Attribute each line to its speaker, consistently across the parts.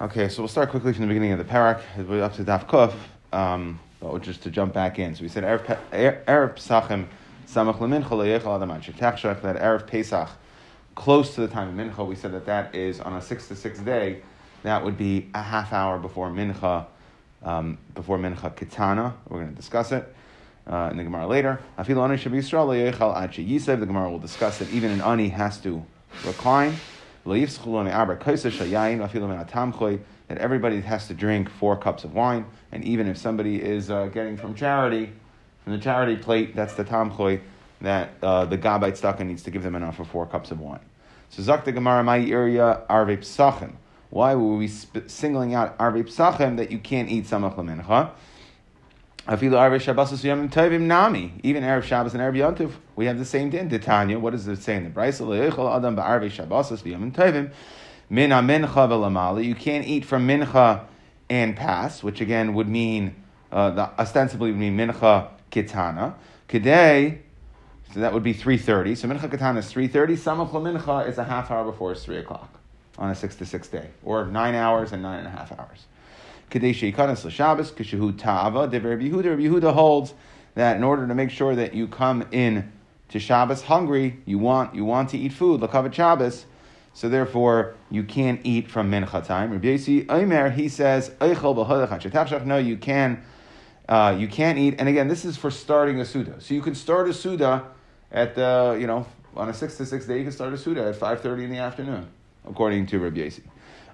Speaker 1: Okay, so we'll start quickly from the beginning of the parak. We're up to Daf Kuf, um, but just to jump back in. So we said Erev Pesachim Samach Lemincha Leyechal Adaman Shetachshach, that Erev Pesach, close to the time of Mincha, we said that that is on a six to six day, that would be a half hour before Mincha, um, before Mincha Kitana. We're going to discuss it. Uh, in the Gemara later, Afilu Ani Shabi Yisrael Leyechal Ad Yisev. The Gemara will discuss that even an Ani has to recline that everybody has to drink four cups of wine, and even if somebody is uh, getting from charity, from the charity plate, that's the tamchoy, that uh, the gabait staka needs to give them enough for four cups of wine. So zakta gemara my area arve psachim. Why were we singling out arve psachim that you can't eat samach lemincha? Afilu Erev Shabbos Yom Tovim Nami. Even Erev Shabbos and Erev Yom we have the same din. Titania, what does it say in the Brisa? Adam Ba'Erev Shabbos Yom Tovim Min. You can't eat from Mincha and pass, which again would mean uh, the, ostensibly would mean Mincha Kitana. Kedei, so that would be three thirty. So Mincha Kitana is three thirty. Samach Mincha is a half hour before it's three o'clock on a six to six day, or nine hours and nine and a half hours. Kadesh Yikanas L'Shabbos, Kishahu Ta'ava. Rabbi Yehuda holds that in order to make sure that you come in to Shabbos hungry, you want, you want to eat food, Lakavat Shabbos, so therefore you can't eat from Mincha time. Rabbi Omer, he says, No, you can, uh, you can't eat. And again, this is for starting a Suda. So you can start a Suda at the, you know, on a six to six day, you can start a Suda at 5.30 in the afternoon, according to Rabbi Yossi.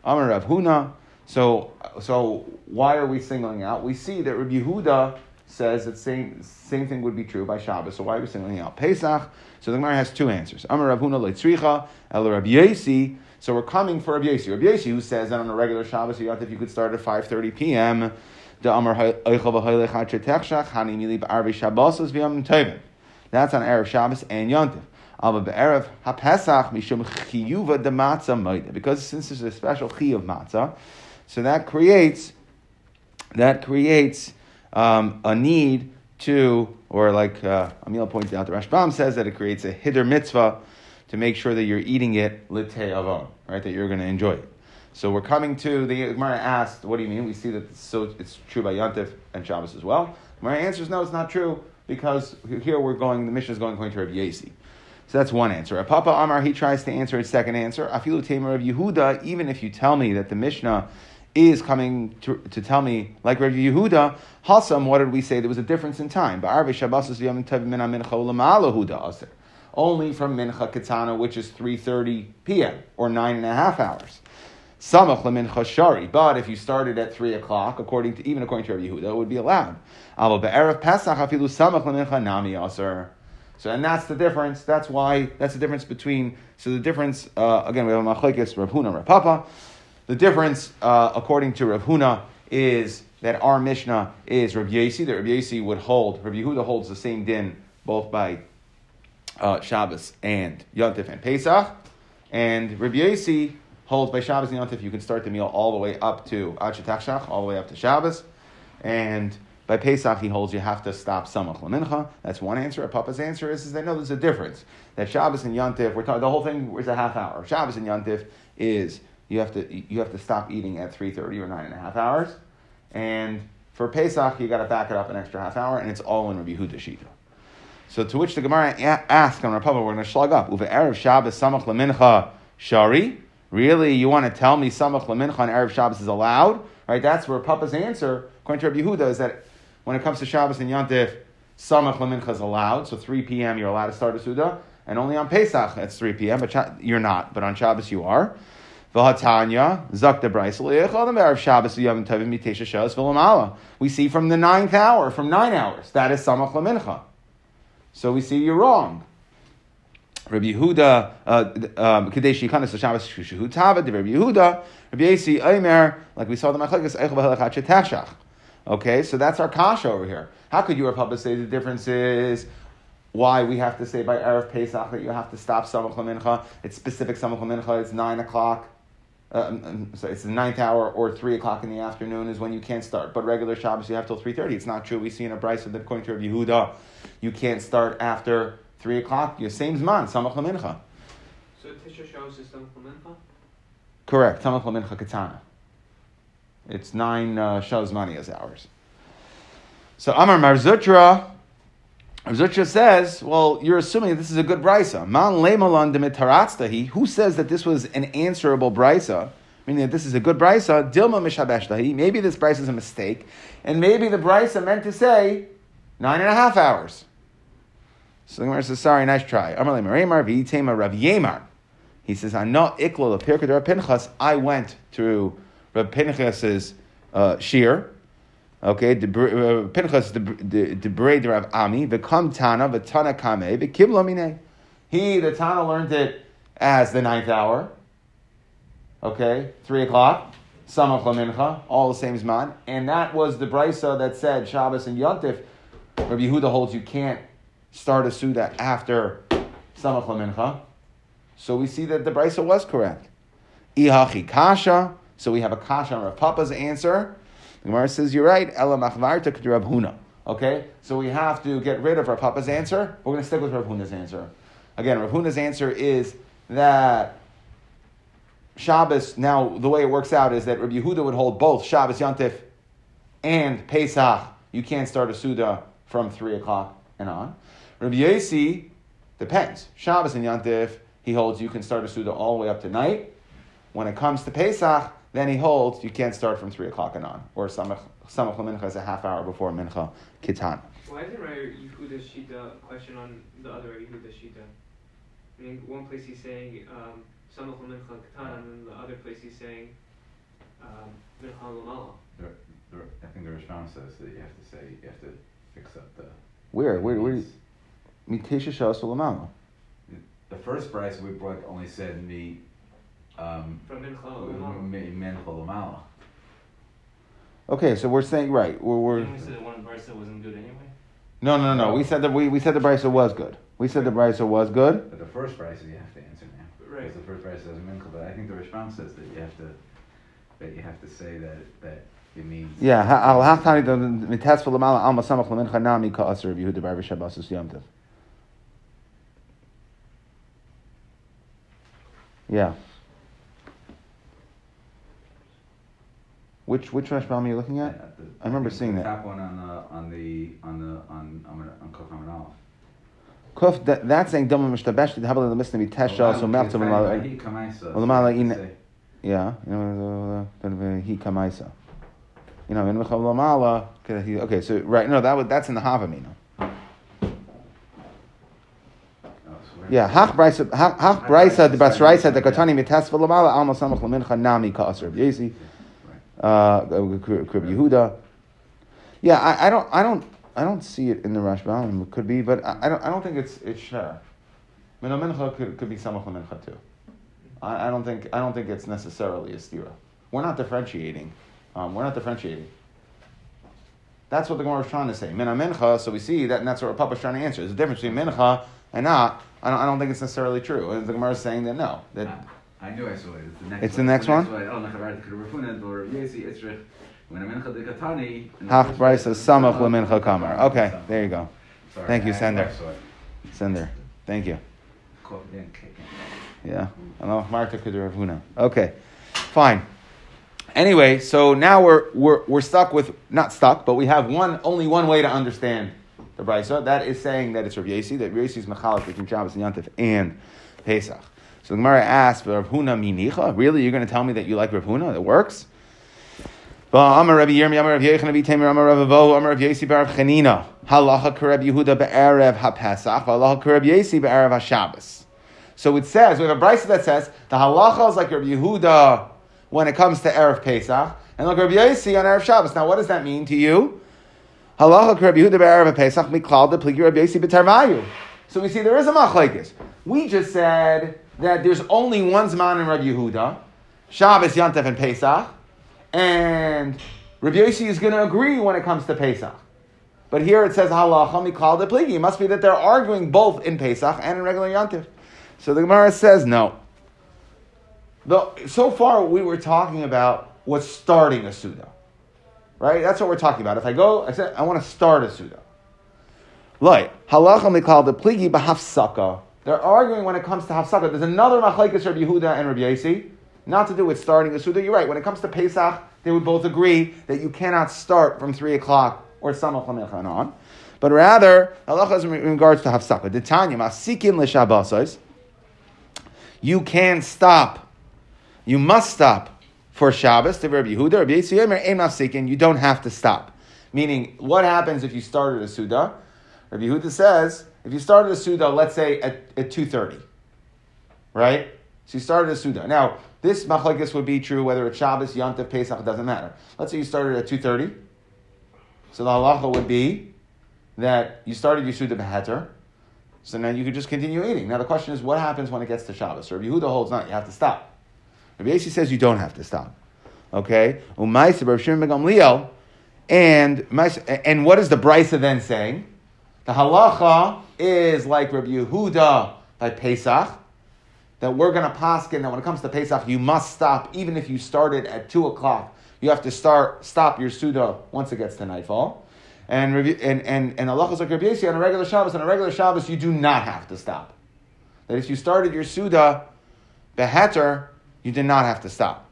Speaker 1: Amar Rav Huna, so, so why are we singling out? We see that Rabbi Yehuda says that same, same thing would be true by Shabbos. So why are we singling out Pesach? So the Gemara has two answers. Amar Rav Huna leitzricha el Rabbi Yesi. So we're coming for Rabbi Yesi. Rabbi Yesi who says that on a regular Shabbos you if you could start at 5.30 p.m. That's on Erev Shabbos and Yontif. Because since there's a special chi of matzah, so that creates that creates um, a need to, or like uh, Amil pointed out, the Rashbam says that it creates a hider mitzvah to make sure that you're eating it lite avon, right? That you're going to enjoy it. So we're coming to the Gemara asked, "What do you mean?" We see that it's, so it's true by Yontif and Shabbos as well. Gemara answers, "No, it's not true because here we're going. The Mishnah is going, going to Rabbi Yasi." So that's one answer. A Papa Amar he tries to answer his second answer. Afilu Tamer of Yehuda. Even if you tell me that the Mishnah is coming to, to tell me, like Rabbi Yehuda, Hasam, what did we say? There was a difference in time. Only from Mincha Katana, which is 3.30 p.m., or nine and a half hours. But if you started at 3 o'clock, according to, even according to Rabbi Yehuda, it would be allowed. So, and that's the difference. That's why, that's the difference between, so the difference, uh, again, we have a machlekes, Rav Huna, Rav Papa. The difference, uh, according to Rav Huna, is that our Mishnah is Rav Yasi, that Rav Yasi would hold, Rav Yehuda holds the same din both by uh, Shabbos and Yontif and Pesach, and Rav Yasi holds by Shabbos and Yontif, you can start the meal all the way up to Achatachshach, all the way up to Shabbos, and by Pesach, he holds you have to stop Samach Lamincha. That's one answer. A Papa's answer is, is that no, there's a difference. That Shabbos and Yontif, we're talking, the whole thing is a half hour. Shabbos and Yontif is you have to you have to stop eating at three thirty or nine and a half hours, and for Pesach you got to back it up an extra half hour, and it's all in Rabbi Huda Shita. So to which the Gemara asks on Rapapa, we're going to slug up. Uve erev Shabbos samach lemincha shari. Really, you want to tell me samach lemincha and erev Shabbos is allowed? Right? That's where Papa's answer, according to Rabbi Yehuda, is that when it comes to Shabbos and Yantif, samach lemincha is allowed. So 3 p.m. you're allowed to start a suda, and only on Pesach it's 3 p.m. But you're not. But on Shabbos you are. V'hatanya, zakta v'lamala. We see from the ninth hour, from nine hours, that is samach lamincha. So we see you're wrong. Rabbi Yehuda, Kadesh Yikanis Shabbos Shushu Tava, Rabbi Yehuda, Rabbi Yasi Aimer, like we saw the Machlekes Eichel B'Helachat Tashach. Okay, so that's our kasha over here. How could you, Republic, say the difference is why we have to say by Erev Pesach that you have to stop Samach Lamincha? It's specific Samach Lamincha, it's 9 o'clock uh, um, um, so it's the ninth hour or three o'clock in the afternoon is when you can't start. But regular Shabbos you have till three thirty. It's not true. We see in a brisa that according to Rabbi Yehuda, you can't start after three o'clock. Your same zman samach
Speaker 2: So Tisha Shabbos is samach
Speaker 1: Correct, samach lamincha katana. It's nine uh, Shazmanias hours. So Amar Mar Zutra, Mar Zutra says, well, you're assuming that this is a good brisa. Man lemalan demitaratztahi. Who says that this was an answerable brisa? Meaning that this is a good brisa. Dilma mishabeshtahi. Maybe this brisa is a mistake, and maybe the brisa meant to say nine and a half hours. So the Gemara says, sorry, nice try. Amar lemaremar v'yitema Rav Yemar. He says, I know iklo the Rav Pinchas. I went to Rav Pinchas's uh, shear. Okay, uh, Pinchas the braid Rav Ami v'kam Tana v'Tana Kame v'kibla mine. He the Tana learned it as the ninth hour. Okay, three o'clock. Samach Mincha, all the same zman, and that was the brisa that said Shabbos and Yontif. Rabbi Yehuda holds you can't start a suda after Samach Mincha. So we see that the brisa was correct. Ihachi kasha. So we have a kasha on Rav Papa's answer. Gemara says, you're right. Ela machvarta Huna. Okay, so we have to get rid of Rav Papa's answer. We're going to stick with Rav Huna's answer. Again, Rav Huna's answer is that Shabbos, now the way it works out is that Rabbi Yehuda would hold both Shabbos Yantif and Pesach. You can't start a Suda from 3 o'clock and on. Rabbi Yasi, depends. Shabbos and Yantif, he holds you can start a Suda all the way up to night. When it comes to Pesach, then he holds you can't start from 3 o'clock and on, or Samach Mincha is a half hour before Mincha Kitan.
Speaker 2: Why isn't Rabbi Yehuda Shita question on the other Yehuda Shita? I mean, one place he's saying um, Samach Mincha Kitan, and then the other place he's saying um, Mincha Lamala.
Speaker 3: I think the response says that you have to say, you have to fix up the.
Speaker 1: Where? Where? Where? Mitesha Shas Lamala.
Speaker 3: The first price we brought only said me um,
Speaker 1: Okay, so we're saying right. We're, we're
Speaker 4: Didn't we say that one brisa wasn't good anyway?
Speaker 1: no, no, no, no. We said that we, we said the brisa was good. We said the brisa was good.
Speaker 3: But the first price you have to answer now.
Speaker 2: Right.
Speaker 3: Because the first price says mincha, but I think the response says that you have to that you have to say that that it means
Speaker 1: Yeah, al hachtani the mitas for lamala alma samach nami ka aser Yehuda bar v'shabbos yomtiv. Yeah. Which which Rashbam are you looking at?
Speaker 3: at the,
Speaker 1: I remember
Speaker 3: think
Speaker 1: seeing
Speaker 3: the
Speaker 1: that.
Speaker 3: Top one on the on the on the on on on Kuf Hamid Aleph.
Speaker 1: Kuf that, that's saying dama mishtabesh the oh, habal the misnah mitesha so
Speaker 3: kamaisa.
Speaker 1: Ulamala in- yeah you know he kamaisa you know in mechal lamala okay so right no that was that's in the havamina oh, yeah hach brisa hach brisa the basraisa the katani mitas v'lamala alma samach lamincha nami ka aser yesi uh Krib Yehuda yeah I, I don't I don't I don't see it in the Rashbam. It could be, but I, I don't. I don't think it's it's share. Mincha mincha could, could be samach mincha too. I, I don't think I don't think it's necessarily a stira. We're not differentiating. Um, we're not differentiating. That's what the Gemara is trying to say. Mina mincha. So we see that, and that's what Papa's trying to answer. There's a difference between mincha and not. I don't, I don't think it's necessarily true. And the Gemara is saying that no. That
Speaker 3: I knew I saw it. It's the next.
Speaker 1: It's
Speaker 3: one.
Speaker 1: the next one?
Speaker 3: Oh, When a mincha de katani.
Speaker 1: Hach brisa samach lemincha kamar. Okay, there you go.
Speaker 3: Sorry,
Speaker 1: Thank you, Sender. Sender. Thank you.
Speaker 3: Caught it in, kick it.
Speaker 1: Yeah. Allah Marta Huna. Okay. Fine. Anyway, so now we're, we're, we're stuck with, not stuck, but we have one only one way to understand the Brisa. That is saying that it's Rav Yesi, that Rav Yesi is Mechalik between Shabbos and Yantif and Pesach. So the Gemara asks, Rav Huna minicha? Really? You're going to tell me that you like Rav Huna? It works? Rabbi Rabbi. So it says, we have a brisa that says, the halacha is like Rabbi Yehuda when it comes to Erev Pesach, and like Rabbi Yesi on Erev Shabbos. Now what does that mean to you? Halacha kareb Yehuda be'erev ha-Pesach, miklal de pligi Rabbi b'tarvayu. So we see there is a machlekes. We just said that there's only one zman in Rabbi Yehuda, Shabbos, Yantav, and Pesach, and Rabbi Yossi is going to agree when it comes to Pesach. But here it says halacha mikal de. It must be that they're arguing both in Pesach and in regular Yantiv. So the Gemara says no. The, so far we were talking about what's starting a Suda. Right? That's what we're talking about. If I go, I said I want to start a Suda. Like, halacha mikal de pligi b'hafsaka. They're arguing when it comes to hafsaka. There's another machlekes Rabbi Yehuda and Rabbi Yossi. not to do with starting the Suda. You're right. When it comes to Pesach, they would both agree that you cannot start from 3 o'clock or Samach and on. But rather, Allah is in regards to Hafsaka. The Tanya, Masikin L'Shabbosais, you can stop, you must stop for Shabbos. The Rabbi Yehuda, Rabbi Yisrael, Masikin, you don't have to stop. Meaning, what happens if you started a Suda? Rabbi Yehuda says, if you started a Suda, let's say at, at 2.30, right? So you started a Suda. Now, this machlekes would be true whether it's Shabbos, Yontif, Pesach, it doesn't matter. Let's say you started at 2.30. So the halacha would be that you started your Suda Beheter, so now you could just continue eating. Now the question is, what happens when it gets to Shabbos? So Rabbi Yehuda holds not, you have to stop. Rabbi Yossi says you don't have to stop. Okay? And, and what is the Brisa then saying? The halacha is like Rabbi Yehuda by Pesach, that we're going to paskin that when it comes to Pesach, you must stop, even if you started at 2 o'clock. You have to start stop your Suda once it gets to nightfall. And, and, and, and Allah like Rabbi Yossi, on a regular Shabbos, on a regular Shabbos, you do not have to stop. That if you started your Suda, Beheter, you did not have to stop.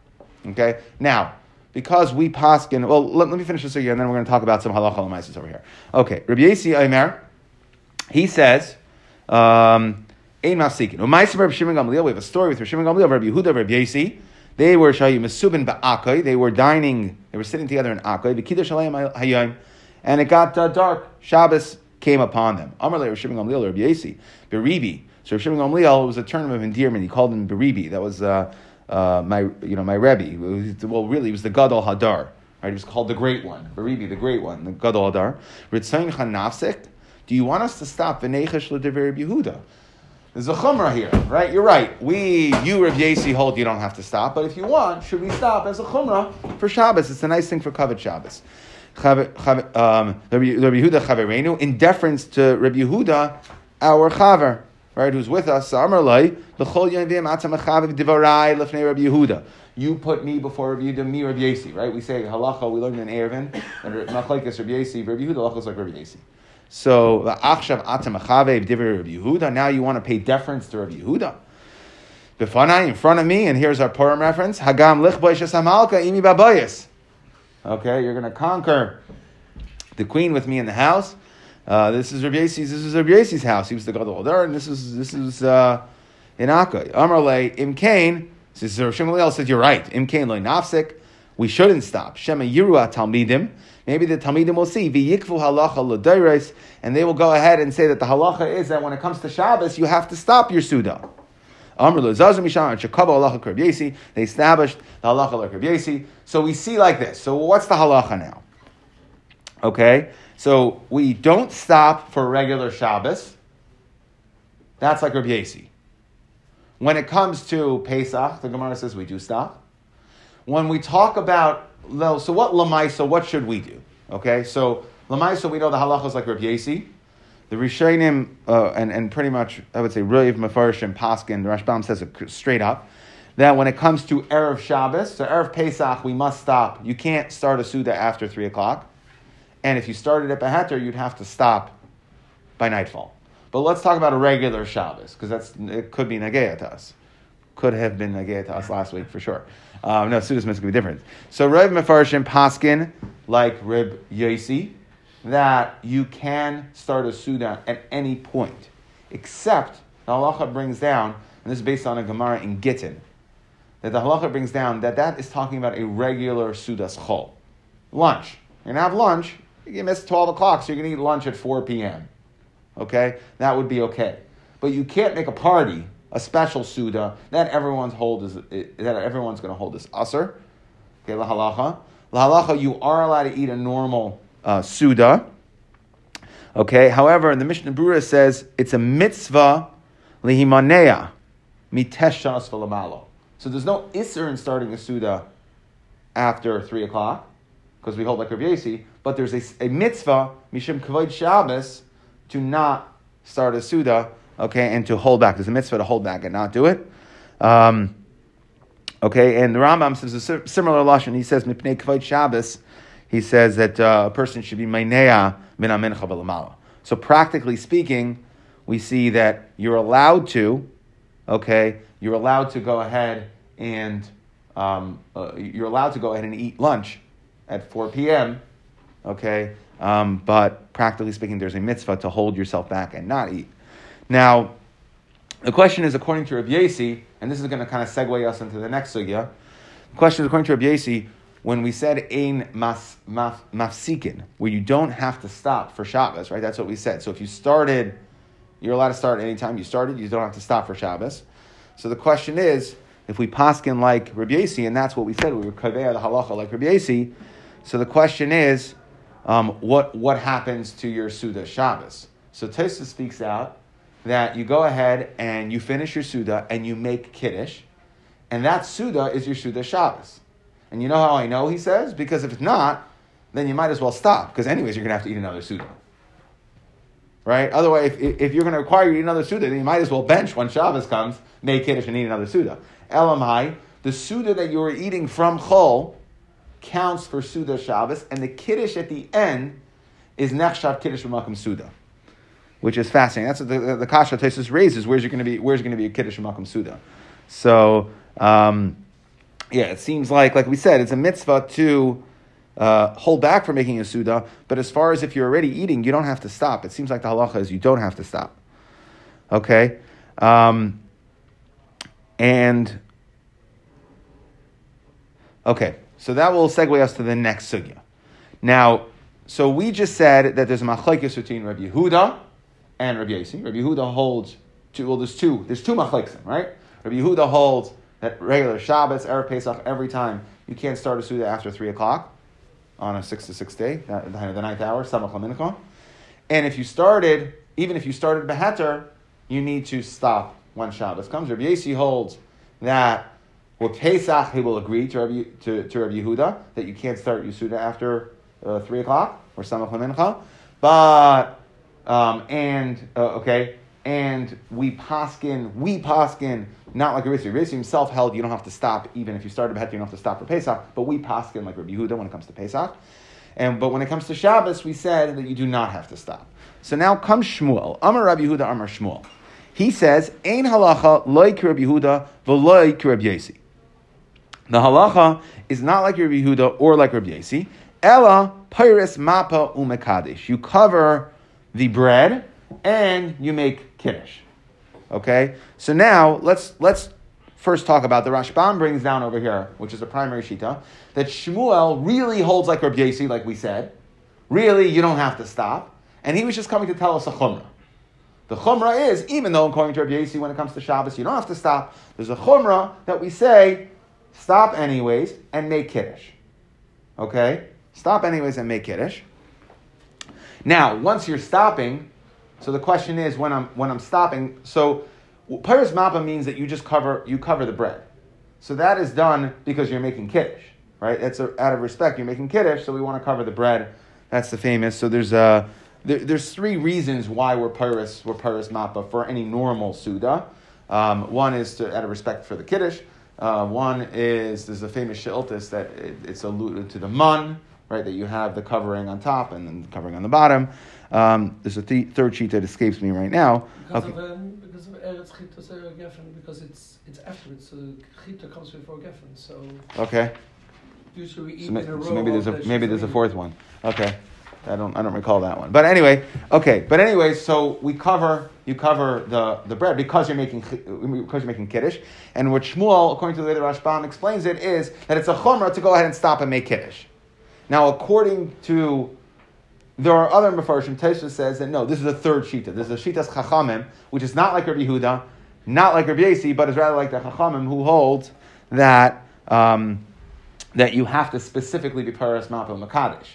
Speaker 1: Okay? Now, because we paskin, well, let, let me finish this again, and then we're going to talk about some halacha over here. Okay, Rabbi Yossi Aimer, he says, um, Ein mafsikin. We have a story with Shimon Gamliel, Rabbi Yehuda, Rabbi Yossi. They were shayu mesubin ba'akoy. They were dining. They were sitting together in hayom, and it got uh, dark. Shabbos came upon them. Amar Rabbi Shimon Gamliel, Rabbi Yossi, beribi. So Rabbi Shimon Gamliel was a term of endearment. He called him beribi. That was uh, uh, my, you know, my rebbe. Well, really, he was the Gadol Hadar. Right? He was called the Great One, beribi, the Great One, the Gadol Hadar. Ritzayin chanafsik. Do you want us to stop v'neichesh l'dever Yehuda? There's a chumrah here, right? You're right. We, you, Rav Yasi, hold you don't have to stop, but if you want, should we stop as a chumrah for Shabbos? It's a nice thing for Kavod Shabbos. Um, Rabbi Yehuda Chaverenu, in deference to Rabbi Yehuda, our Chaver, right, who's with us, Amarlai, L'chol Yanvim Atzam Chaviv Divarai Lefnei Rabbi Yehuda. You put me before Rabbi Yehuda, me Rabbi Yasi, right? We say halacha, we learned in Eruvin, and Machlekes Rabbi Yasi, Rabbi Yehuda, halacha is like Rabbi Yasi. So the Achshav Atam Achavev Rabbi Yehuda. Now you want to pay deference to Rabbi Yehuda. Befanai in front of me, and here's our Purim reference. Hagam Lichboy Shasamalka Imi Babayas. Okay, you're going to conquer the queen with me in the house. Uh, this is Rabbi Yasi's. This is Rabbi Yasi's house. He was the Gadol there, and this is this is uh, in Akai. Amarle Im Kain. Says Shmuel said, "You're right. Im Kain loy nafsik. We shouldn't stop. Shema Yirua Talmidim." Maybe the Talmidim will see v'yikfu halacha l'deiros, and they will go ahead and say that the halacha is that when it comes to Shabbos, you have to stop your suda. They established the halacha like So we see like this. So what's the halacha now? Okay, so we don't stop for regular Shabbos. That's like Rabbi Yasi. When it comes to Pesach, the Gemara says we do stop. When we talk about so what lamaisa? What should we do? Okay, so lamaisa we know the halachas like Rabbi Yasi. The Rishonim uh, and and pretty much I would say Rav and Paskin. The Rashbam says it straight up that when it comes to erev Shabbos, so erev Pesach, we must stop. You can't start a suda after three o'clock, and if you started at Beheter, you'd have to stop by nightfall. But let's talk about a regular Shabbos because that's it could be nageya to us, could have been nageya to us last week for sure. Um, no, going to be different. So Rav Mefarshim Paskin, like Rib Yosi, that you can start a Suda at any point, except the halacha brings down, and this is based on a Gemara in Gittin, that the halacha brings down that that is talking about a regular Sudas Chol. Lunch. You're going to have lunch, you miss 12 o'clock, so you're going to eat lunch at 4 p.m. Okay? That would be okay. But you can't make a party a special suda that everyone's hold is that everyone's going to hold this aser. Okay, la halacha. La halacha, you are allowed to eat a normal uh, suda. Okay, however, in the Mishnah Brura says it's a mitzvah lihimanea mitesh shanas v'lamalo. So there's no iser in starting a suda after three o'clock because we hold like Rav but there's a, a mitzvah mishum kavod Shabbos to not start a suda okay, and to hold back. There's a mitzvah to hold back and not do it. Um, okay, and the Rambam says a similar lashon. He says mipnei kvod Shabbos. He says that uh, a person should be meinea min amincha So practically speaking, we see that you're allowed to, okay, you're allowed to go ahead and um, uh, you're allowed to go ahead and eat lunch at 4 p.m. Okay, um, but practically speaking, there's a mitzvah to hold yourself back and not eat. Now, the question is, according to Yasi, and this is going to kind of segue us into the next sugya. The question is, according to Yasi, when we said ein mas, maf, mafsikin, where you don't have to stop for Shabbos, right? That's what we said. So if you started, you're allowed to start anytime you started. You don't have to stop for Shabbos. So the question is, if we paskin like Rabbi and that's what we said, we were kaveh the halacha like Rabbi. So the question is, um, what what happens to your Suda Shabbos? So Tosa speaks out that you go ahead and you finish your Suda and you make Kiddush, and that Suda is your Suda Shabbos. And you know how I know, he says? Because if it's not, then you might as well stop, because anyways, you're going to have to eat another Suda. Right? Otherwise, if, if you're going to require you eat another Suda, then you might as well bench when Shabbos comes, make Kiddush and eat another Suda. Elamai, the Suda that you are eating from Chol counts for Suda Shabbos, and the Kiddush at the end is Nechshav Kiddush B'Makom Suda which is fascinating. That's what the, the, the Kasha Tesis raises. Where's going to be? Where's going to be a Kiddush Makom Suda? So um, yeah, it seems like like we said, it's a mitzvah to uh, hold back from making a Suda. But as far as if you're already eating, you don't have to stop. It seems like the halacha is you don't have to stop. Okay, um, and okay, so that will segue us to the next sugya. Now, so we just said that there's a machlekes between Rabbi Yehuda and Rabbi Yasi. Rabbi Yehuda holds two. Well, there's two. There's two machleksim, right? Rabbi Yehuda holds that regular Shabbos, erev Pesach, every time you can't start a suda after three o'clock on a six to six day, the ninth hour, samach lamincha. And if you started, even if you started beheter, you need to stop when Shabbos comes. Rabbi Yasi holds that with Pesach he will agree to Rabbi, to, to Rabbi Yehuda that you can't start Yisuda after uh, three o'clock or samach lamincha, but um, and uh, okay, and we paskin, we paskin, not like Rabbi Rabbi himself held you don't have to stop even if you started behet, you don't have to stop for Pesach, but we paskin like Rabbi Yehuda when it comes to Pesach. And but when it comes to Shabbos, we said that you do not have to stop. So now comes Shmuel. Amar Rabbi Yehuda, Amar Shmuel. He says, Ein halacha loik Rabbi Yehuda v'loik Rabbi Yasi. The halacha is not like Rabbi Yehuda or like Rabbi Yasi. Ella pyris mapa umekadish. You cover the bread and you make kiddush. Okay, so now let's let's first talk about the Rashbam brings down over here, which is a primary shita, that Shmuel really holds like Rabbi Yasi, like we said. Really, you don't have to stop, and he was just coming to tell us a chumrah. The chumrah is, even though according to Rabbi Yasi, when it comes to Shabbos, you don't have to stop. There's a chumrah that we say, stop anyways and make kiddush. Okay, stop anyways and make kiddush. Now, once you're stopping, so the question is when I'm when I'm stopping. So paris mappa means that you just cover you cover the bread. So that is done because you're making kiddush, right? That's a, out of respect. You're making kiddush, so we want to cover the bread. That's the famous. So there's a there, there's three reasons why we're paris we're paris mappa for any normal suda. Um, one is to out of respect for the kiddush. Uh, one is there's a famous shiltis that it, it's alluded to the mun, right? That you have the covering on top and then the covering on the bottom. Um, there's a th- third sheet that escapes me right now.
Speaker 5: Because
Speaker 1: Okay.
Speaker 5: of um, because of Eretz Chita so Geffen, because it's it's afterwards. So Chita comes before Geffen. So
Speaker 1: Okay.
Speaker 5: usually we eat
Speaker 1: So, ma-
Speaker 5: in a row.
Speaker 1: so maybe there's a maybe there's a fourth one. Okay, I don't I don't recall that one. But anyway, okay. But anyway, so we cover you cover the, the bread because you're making because you're making kiddush. And what Shmuel, according to the way the Rashbam explains it, is that it's a chumrah to go ahead and stop and make kiddush. Now, according to there are other Mefarshim, Tosha says that no, this is a third Shita. This is a Shita's Chachamim, which is not like Rabbi Yehuda, not like Rabbi Yasi, but is rather like the Chachamim who hold that, um, that you have to specifically be Paras Mapa Makadish.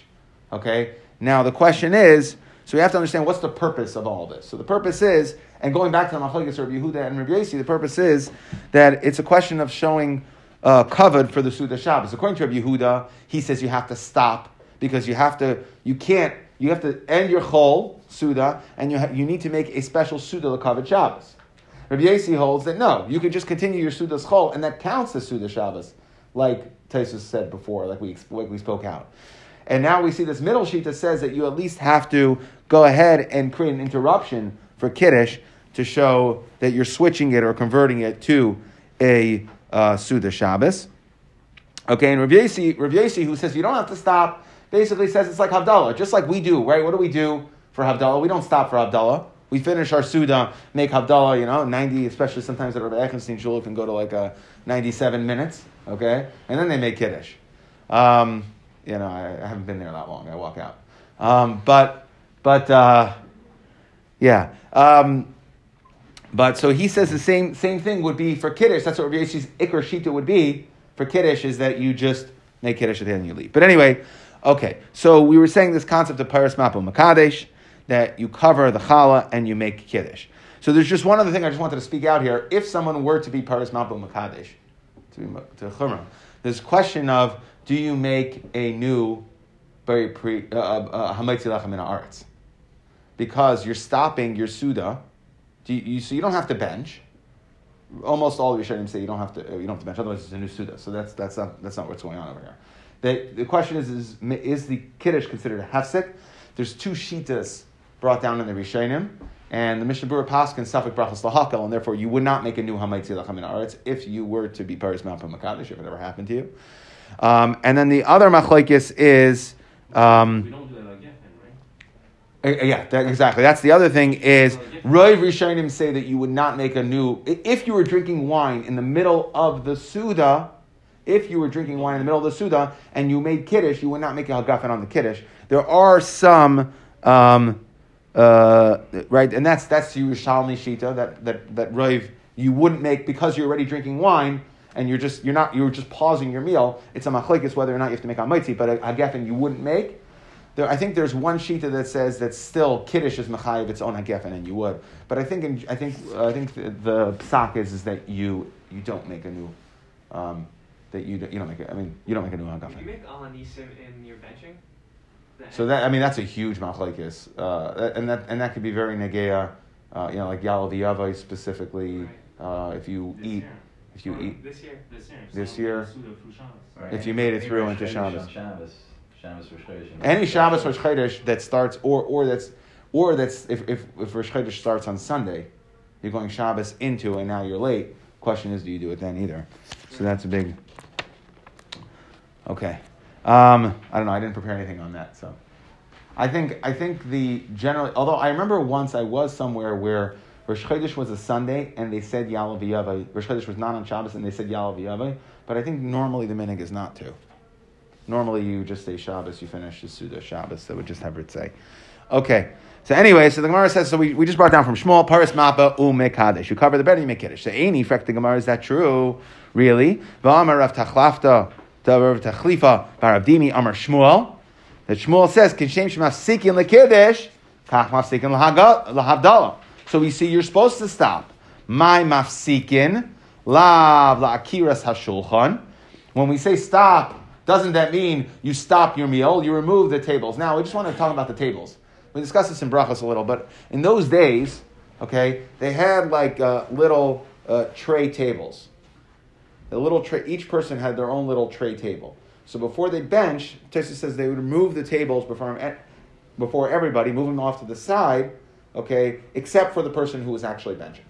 Speaker 1: Okay? Now, the question is, so we have to understand what's the purpose of all this. So the purpose is, and going back to the Machlekes Rabbi Yehuda and Rabbi Yasi, the purpose is that it's a question of showing uh, covered for the Suda Shabbos. According to Rabbi Yehuda, he says you have to stop because you have to, you can't, you have to end your chol Suda, and you, ha- you need to make a special Suda Lakavet Shabbos. Rabbi Yasi holds that no, you can just continue your Suda's chol, and that counts as Suda Shabbos, like Taisus said before, like we, like we spoke out. And now we see this middle sheet that says that you at least have to go ahead and create an interruption for Kiddush to show that you're switching it or converting it to a uh, Suda Shabbos. Okay, and Rav Yasi, who says you don't have to stop, basically says it's like Havdalah, just like we do, right? What do we do for Havdalah? We don't stop for Havdalah. We finish our Suda, make Havdalah, you know, 90, especially sometimes at Rabbi Echenstein Shul, can go to like a 97 minutes, okay? And then they make Kiddush. Um, you know, I, I haven't been there that long. I walk out. Um, but, but, uh, yeah. Um, but so he says the same same thing would be for Kiddush. That's what Rabbi Yoshi's Iker Shita would be for Kiddush, is that you just make Kiddush at the end and you leave. But anyway, okay. So we were saying this concept of Paris Mapo Makadesh, that you cover the challah and you make Kiddush. So there's just one other thing I just wanted to speak out here. If someone were to be Paris Mapo Makadesh, to, be, to Chumrah, a question of do you make a new very pre uh, uh, Hamaitzi Lechem in Arts? Because you're stopping your Suda do you, you, so you don't have to bench. Almost all of Rishonim say you don't have to. You don't have to bench. Otherwise, it's a new suda. So that's that's not that's not what's going on over here. The, the question is, is is the kiddush considered a hefsek? There's two shitas brought down in the Rishonim, and the Mishnah Berurah Paskin Safik Brachas Lahakel, and therefore you would not make a new Hamaitzi Lachem in Aretz if you were to be Paris Mount Makadish, if it ever happened to you. Um, and then the other machlekes is. Um,
Speaker 4: We don't do that again,
Speaker 1: uh,
Speaker 4: right?
Speaker 1: Yeah, that, exactly. That's the other thing is Roiv Rishonim say that you would not make a new if you were drinking wine in the middle of the Suda, if you were drinking wine in the middle of the Suda and you made Kiddush, you would not make a Hagafen on the Kiddush. There are some um, uh, right, and that's that's Yerushalmi Shita that that that Roiv you wouldn't make because you're already drinking wine and you're just you're not you're just pausing your meal. It's a machlekes whether or not you have to make a mitzi, but a, a you wouldn't make. There, I think there's one shita that says that still kiddush is mechayiv its own hagefen, and you would. But I think in, I think I think the, the psak is is that you you don't make a new um, that you don't- you don't make it. I mean you don't make a new
Speaker 2: Do you
Speaker 1: hagafen.
Speaker 2: make alanisim in your benching? The
Speaker 1: So that I mean that's a huge machlekes, uh, and that and that could be very negea. Uh, you know, like yalaviyavai specifically.
Speaker 2: Right.
Speaker 1: Uh, if you
Speaker 4: This
Speaker 1: eat,
Speaker 4: year.
Speaker 1: if you
Speaker 2: Oh,
Speaker 1: eat,
Speaker 2: this year.
Speaker 4: This year.
Speaker 1: This year.
Speaker 4: Suda through Shabbos.
Speaker 3: Right.
Speaker 1: If you made it through into
Speaker 3: Chodesh
Speaker 1: Shabbos.
Speaker 3: Shabbos, Shabbos Rosh Chodesh.
Speaker 1: any Shabbos Rosh Chodesh that starts, or or that's, or that's if if if Rosh Chodesh starts on Sunday, you're going Shabbos into, and now you're late. Question is, do you do it then either? So that's a big. Okay, um, I don't know. I didn't prepare anything on that, so. I think I think the general. Although I remember once I was somewhere where Rosh Chodesh was a Sunday and they said Yalav Yavai. Rosh Chodesh was not on Shabbos and they said Yalav Yavai. But I think normally the minig is not to. Normally you just say Shabbos, you finish the Suda Shabbos. That would just have it say. Okay. So anyway, so the Gemara says, so we, we just brought down from Shmuel, Paris Mappa, Ume Kaddish. You cover the bed and you make Kiddush. So Aini, fact the Gemara, is that true? Really? V'amar Rav Tachlafta, Rav Tachlifa, Barav Dimi, Amar Shmuel. That Shmuel says, Kishem Shemafsikin LeKiddush, Kach Mafsikin Lahavdalah. So we see you're supposed to stop. My Mafsikin, Lav La'akiras HaShulchan. When we say stop, doesn't that mean you stop your meal? You remove the tables. Now, we just want to talk about the tables. We discussed this in Brachas a little, but in those days, okay, they had like uh, little uh, tray tables. The little tray, each person had their own little tray table. So before they bench, Tesha says they would remove the tables before, before everybody, move them off to the side, okay, except for the person who was actually benching.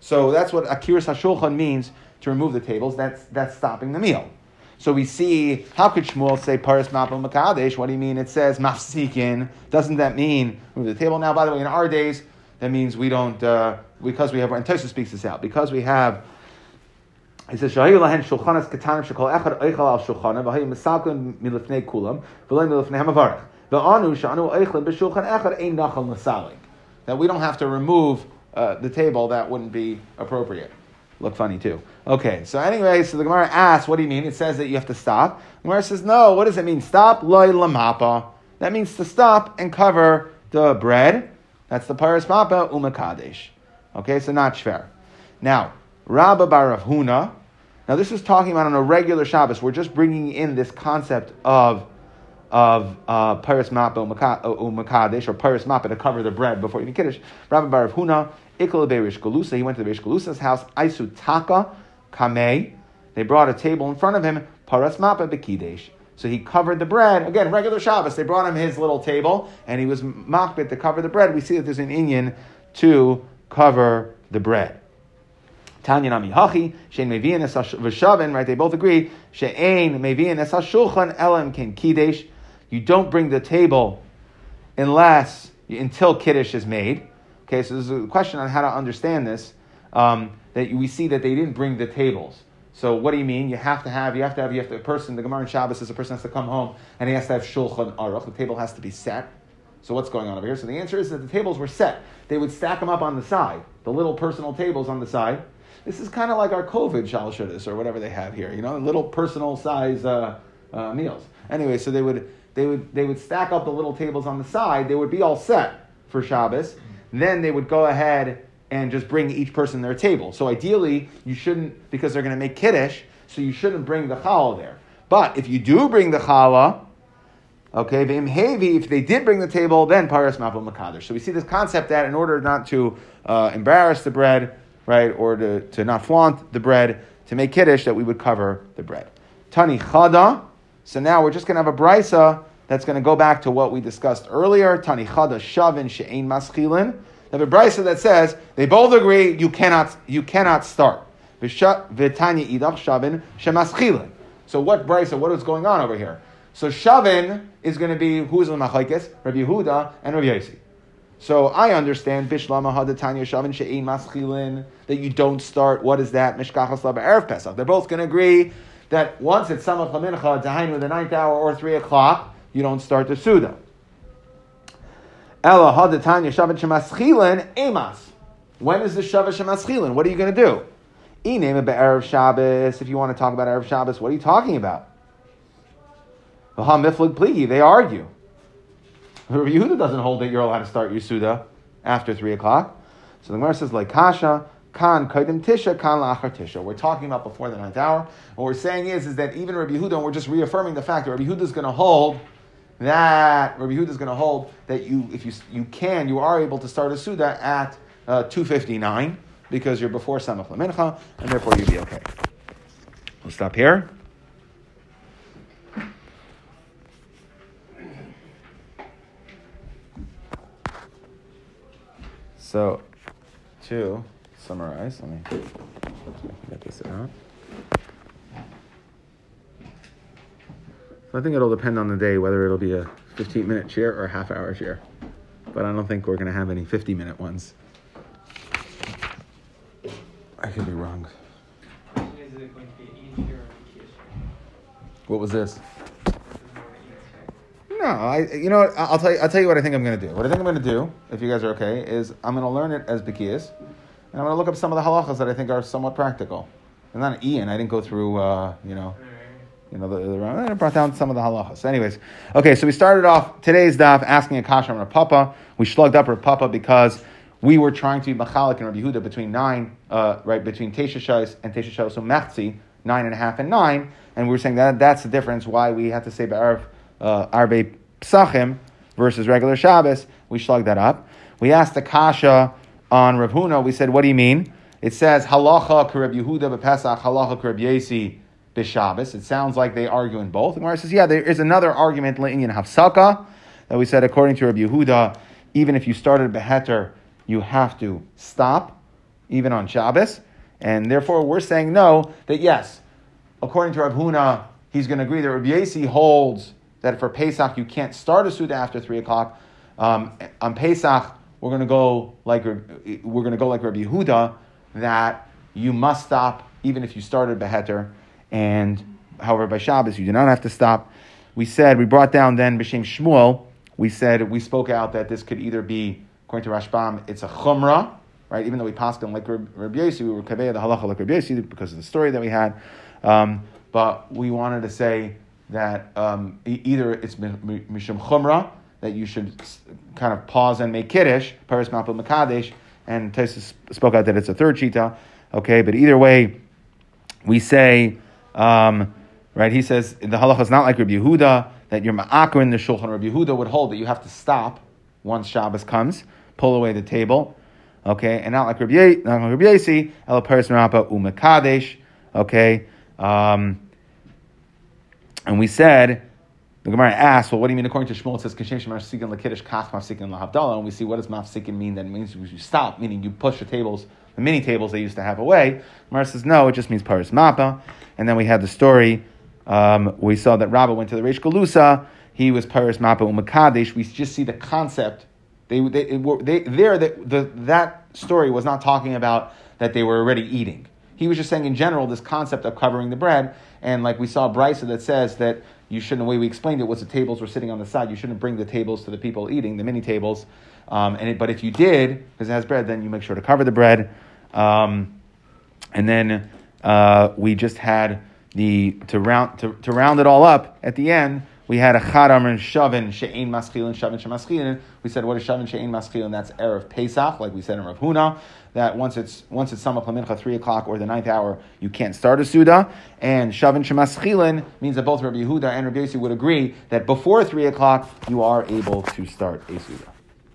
Speaker 1: So that's what Akiras HaShulchan means to remove the tables. That's, that's stopping the meal. So we see, how could Shmuel say Paris Mapel Makadesh? What do you mean? It says Mafsikin. Doesn't that mean remove the table? Now, by the way, in our days, that means we don't, uh, because we have, and Tosa speaks this out, because we have, he says, Shahiyu lahen shulchanas katanim shekol echad eichel al shulchana, v'hayu misalkim milifnei kulam, v'lei milifnei hamavarach. V'anu shanu eichlin b'shulchan echad ein nachal nasalik. That we don't have to remove uh, the table, that wouldn't be appropriate. Look funny too. Okay, so anyway, so the Gemara asks, what do you mean? It says that you have to stop. The Gemara says, no, what does it mean? Stop, loy lamapa. That means to stop and cover the bread. That's the paris mapa umakadesh. Okay, so not shver. Now, Rabba Bar Huna. Now, this is talking about on a regular Shabbos. We're just bringing in this concept of of uh, Paris Mapa Umakadesh or Paris Mapa to cover the bread before you Kiddush. Rabbi Bar Huna, He went to the Galusa's house. Aisu Taka Kamei. They brought a table in front of him. Paras Mapa Bekidesh. So he covered the bread. Again, regular Shabbos. They brought him his little table, and he was makbit to cover the bread. We see that there's an Indian to cover the bread. Tanya Nami Hachi, Shein Mevian right? They both agree, She'ein Mevian Elam Ken Kidesh. You don't bring the table unless, until Kiddush is made. Okay, so there's a question on how to understand this. Um, that we see that they didn't bring the tables. So what do you mean? You have to have, you have to have, you have to, a person, the Gemara in Shabbos says a person has to come home and he has to have Shulchan Aruch. The table has to be set. So what's going on over here? So the answer is that the tables were set. They would stack them up on the side, the little personal tables on the side. This is kind of like our COVID shalashudis or whatever they have here, you know, little personal size uh, uh, meals. Anyway, so they would, they, would, they would stack up the little tables on the side. They would be all set for Shabbos. Then they would go ahead and just bring each person their table. So ideally, you shouldn't, because they're going to make kiddush, so you shouldn't bring the challah there. But if you do bring the challah, okay, heavy, if they did bring the table, then paras mapul makadosh. So we see this concept that in order not to uh, embarrass the bread, right, or to, to not flaunt the bread, to make kiddush, that we would cover the bread. Tani chada. So now we're just going to have a brisa that's going to go back to what we discussed earlier. Tani chada shavin she'ein maschilin. They have a brisa that says they both agree you cannot you cannot start. V'tanya idach shavin shemaschilin. So what brisa? What is going on over here? So shavin is going to be who's the machlekes? Rabbi Yehuda and Rabbi Yossi. So I understand bishlama hadatanya shavin she'ein maschilin that you don't start. What is that? Mishkachas laba erev pesach. They're both going to agree that once it's samach lamincha, dahainu the ninth hour or three o'clock, you don't start the suda. Ella hadatanya shavat shemaschilin emas. When is the shavat shemaschilin? What are you going to do? E name it erev Shabbos. If you want to talk about erev Shabbos, what are you talking about? Miflig pligi. They argue. Rabbi Yehuda doesn't hold that you're allowed to start your suda after three o'clock. So the Gemara says like kasha. Kan kaidim tisha, kan lachar tisha. We're talking about before the ninth hour. What we're saying is, is that even Rabbi Yehuda, we're just reaffirming the fact that Rabbi Yehuda is going to hold that Rabbi Yehuda is going to hold that you, if you you can, you are able to start a suda at uh, two fifty nine because you're before samach lamincha, and therefore you'd be okay. We'll stop here. So, to summarize, let me get this out. I think it'll depend on the day whether it'll be a 15 minute chair or a half hour chair. But I don't think we're going to have any 50 minute ones. I could be wrong. What was this? No, I. You know, what, I'll tell you. I'll tell you what I think I'm going to do. What I think I'm going to do, if you guys are okay, is I'm going to learn it as Bekias, and I'm going to look up some of the halachas that I think are somewhat practical. And not Ian. I didn't go through. Uh, you know. You know, the, the, I brought down some of the halachas. Anyways, okay, so we started off today's daf asking a kasha on Rav Papa. We slugged up Papa because we were trying to be machalik and Rabbi Yehuda between nine, uh, right, between Tesha Shais and Tesha Shais, so mechzi, nine and a half and nine, and we were saying that that's the difference why we have to say Be'arv, uh, Arbe Psachim versus regular Shabbos. We slugged that up. We asked the kasha on Rav Huna, we said, what do you mean? It says, halacha Rabbi Yehuda b'Pesach, halacha Rabbi Yesi b'Shabbos. It sounds like they argue in both. And Gemara says, yeah, there is another argument in Hafsaka that we said, according to Rabbi Yehuda, even if you started beheter, you have to stop, even on Shabbos. And therefore, we're saying no, that yes, according to Rabbi Huna, he's going to agree that Rabbi Yesi holds that for Pesach, you can't start a Suda after 3 o'clock. Um, on Pesach, we're going to go like we're going to go like Rabbi Yehuda that you must stop even if you started beheter, and however by Shabbos you do not have to stop. We said we brought down then b'shem Shmuel. We said we spoke out that this could either be according to Rashbam, it's a chumrah, right? Even though we passed on like Rab- Rabbi Yossi, we were kaveya the halacha like Rabbi Yossi because of the story that we had. Um, but we wanted to say that um, either it's mi- mi- mishum chumrah that you should kind of pause and make kiddush, paris mapel makadesh, and Tosis spoke out that it's a third shita. Okay, but either way, we say, um, right? He says the halacha is not like Rabbi Yehuda that you're in the shulchan. Rabbi Yehuda would hold that you have to stop once Shabbos comes, pull away the table. Okay, and not like Rabbi, Ye- not like Rabbi Yesi, el paris marapa umekadesh. Okay, um, and we said. The Gemara asked, well, what do you mean according to Shmuel? It says, Kashem Shemar Sikin Lakiddish Kach Mafsikin Lahavdallah. And we see what does Mafsikin mean? That means you stop, meaning you push the tables the mini tables they used to have away. Mar says no, it just means paris mappa. And then we had the story. Um, we saw that Rabbah went to the Reish Galusa. He was paris mappa umakadesh. We just see the concept. They, they, were- they there the, the, that story was not talking about that they were already eating. He was just saying in general this concept of covering the bread. And like we saw Brisa that says that you shouldn't, the way we explained it was the tables were sitting on the side. You shouldn't bring the tables to the people eating, the mini tables. Um, and it, but if you did, because it has bread, then you make sure to cover the bread. Um, and then uh, we just had the to round to, to round it all up at the end. We had a chadam and shavin she'ein maschilin shavin shemaschilin. We said what is shavin she'ein maschilin? That's erev Pesach, like we said in Rav Huna. That once it's once it's samach lamincha three o'clock or the ninth hour, you can't start a suda. And shavin shemaschilin means that both Rabbi Yehuda and Rabbi Yossi would agree that before three o'clock you are able to start a suda.